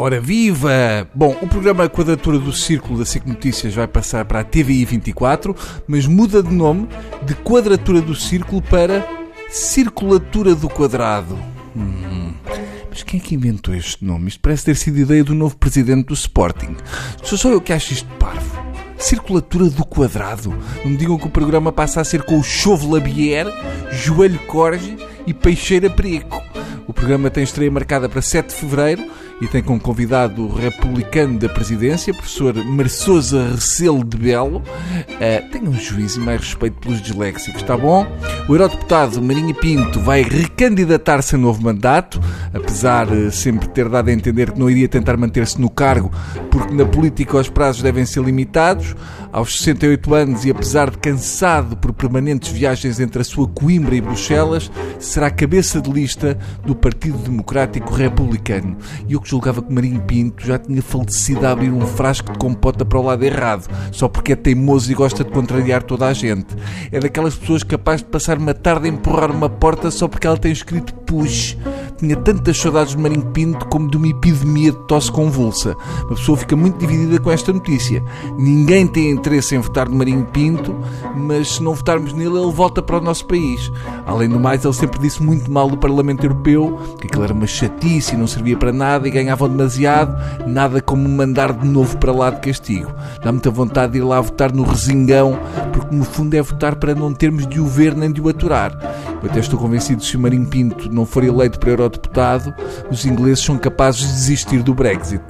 Ora viva! Bom, o programa Quadratura do Círculo da SIC Notícias vai passar para a TVI 24, mas muda de nome de Quadratura do Círculo para Circulatura do Quadrado. Hum, mas quem é que inventou este nome? Isto parece ter sido ideia do novo presidente do Sporting. Sou só eu que acho isto parvo. Circulatura do Quadrado. Não me digam que o programa passa a ser com o Chauve Labier, Joelho Corge e Peixeira Preco. O programa tem estreia marcada para 7 de Fevereiro e tem como convidado o republicano da presidência, professor Marçosa Recelo de Belo. Uh, tenha um juízo e mais respeito pelos disléxicos, está bom? O eurodeputado Marinho Pinto vai recandidatar-se a novo mandato, apesar de sempre ter dado a entender que não iria tentar manter-se no cargo, porque na política os prazos devem ser limitados. Aos 68 anos e apesar de cansado por permanentes viagens entre a sua Coimbra e Bruxelas, será cabeça de lista do Partido Democrático Republicano. E eu que julgava que Marinho Pinto já tinha falecido a abrir um frasco de compota para o lado errado, só porque é teimoso e gosta de contrariar toda a gente. É daquelas pessoas capazes de passar uma tarde a empurrar uma porta só porque ela tem escrito push. Tinha tantas saudades de Marinho Pinto como de uma epidemia de tosse convulsa. Uma pessoa fica muito dividida com esta notícia. Ninguém tem interesse em votar no Marinho Pinto, mas se não votarmos nele, ele volta para o nosso país. Além do mais, ele sempre disse muito mal do Parlamento Europeu, que aquilo era uma chatice e não servia para nada e ganhavam demasiado, nada como mandar de novo para lá de castigo. Dá muita vontade de ir lá votar no resingão, porque no fundo é votar para não termos de o ver nem de o aturar. Eu até estou convencido que se o Marinho Pinto não for eleito para eurodeputado, os ingleses são capazes de desistir do Brexit.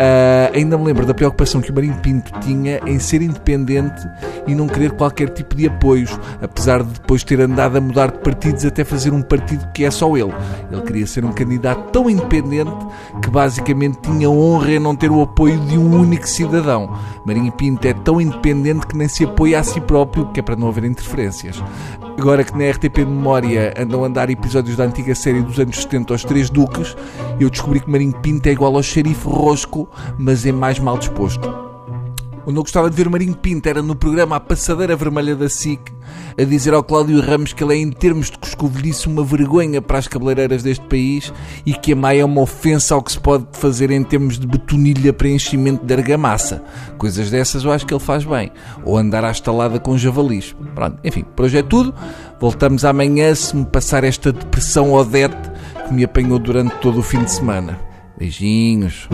Uh, ainda me lembro da preocupação que o Marinho Pinto tinha em ser independente e não querer qualquer tipo de apoios, apesar de depois ter andado a mudar de partidos até fazer um partido que é só ele. Ele queria ser um candidato tão independente que basicamente tinha honra em não ter o apoio de um único cidadão. Marinho Pinto é tão independente que nem se apoia a si próprio, que é para não haver interferências. Agora que na RTP Memória andam a andar episódios da antiga série dos anos 70 aos Três Duques, eu descobri que Marinho Pinto é igual ao xerife Rosco, mas é mais mal disposto. Onde eu gostava de ver Marinho Pinto era no programa A Passadeira Vermelha da SIC, a dizer ao Cláudio Ramos que ele é, em termos de coscovilhice, uma vergonha para as cabeleireiras deste país e que a Maia é uma ofensa ao que se pode fazer em termos de betonilha para enchimento de argamassa. Coisas dessas eu acho que ele faz bem. Ou andar à estalada com javalis. Pronto, enfim, por hoje é tudo. Voltamos amanhã se me passar esta depressão odete que me apanhou durante todo o fim de semana. Beijinhos.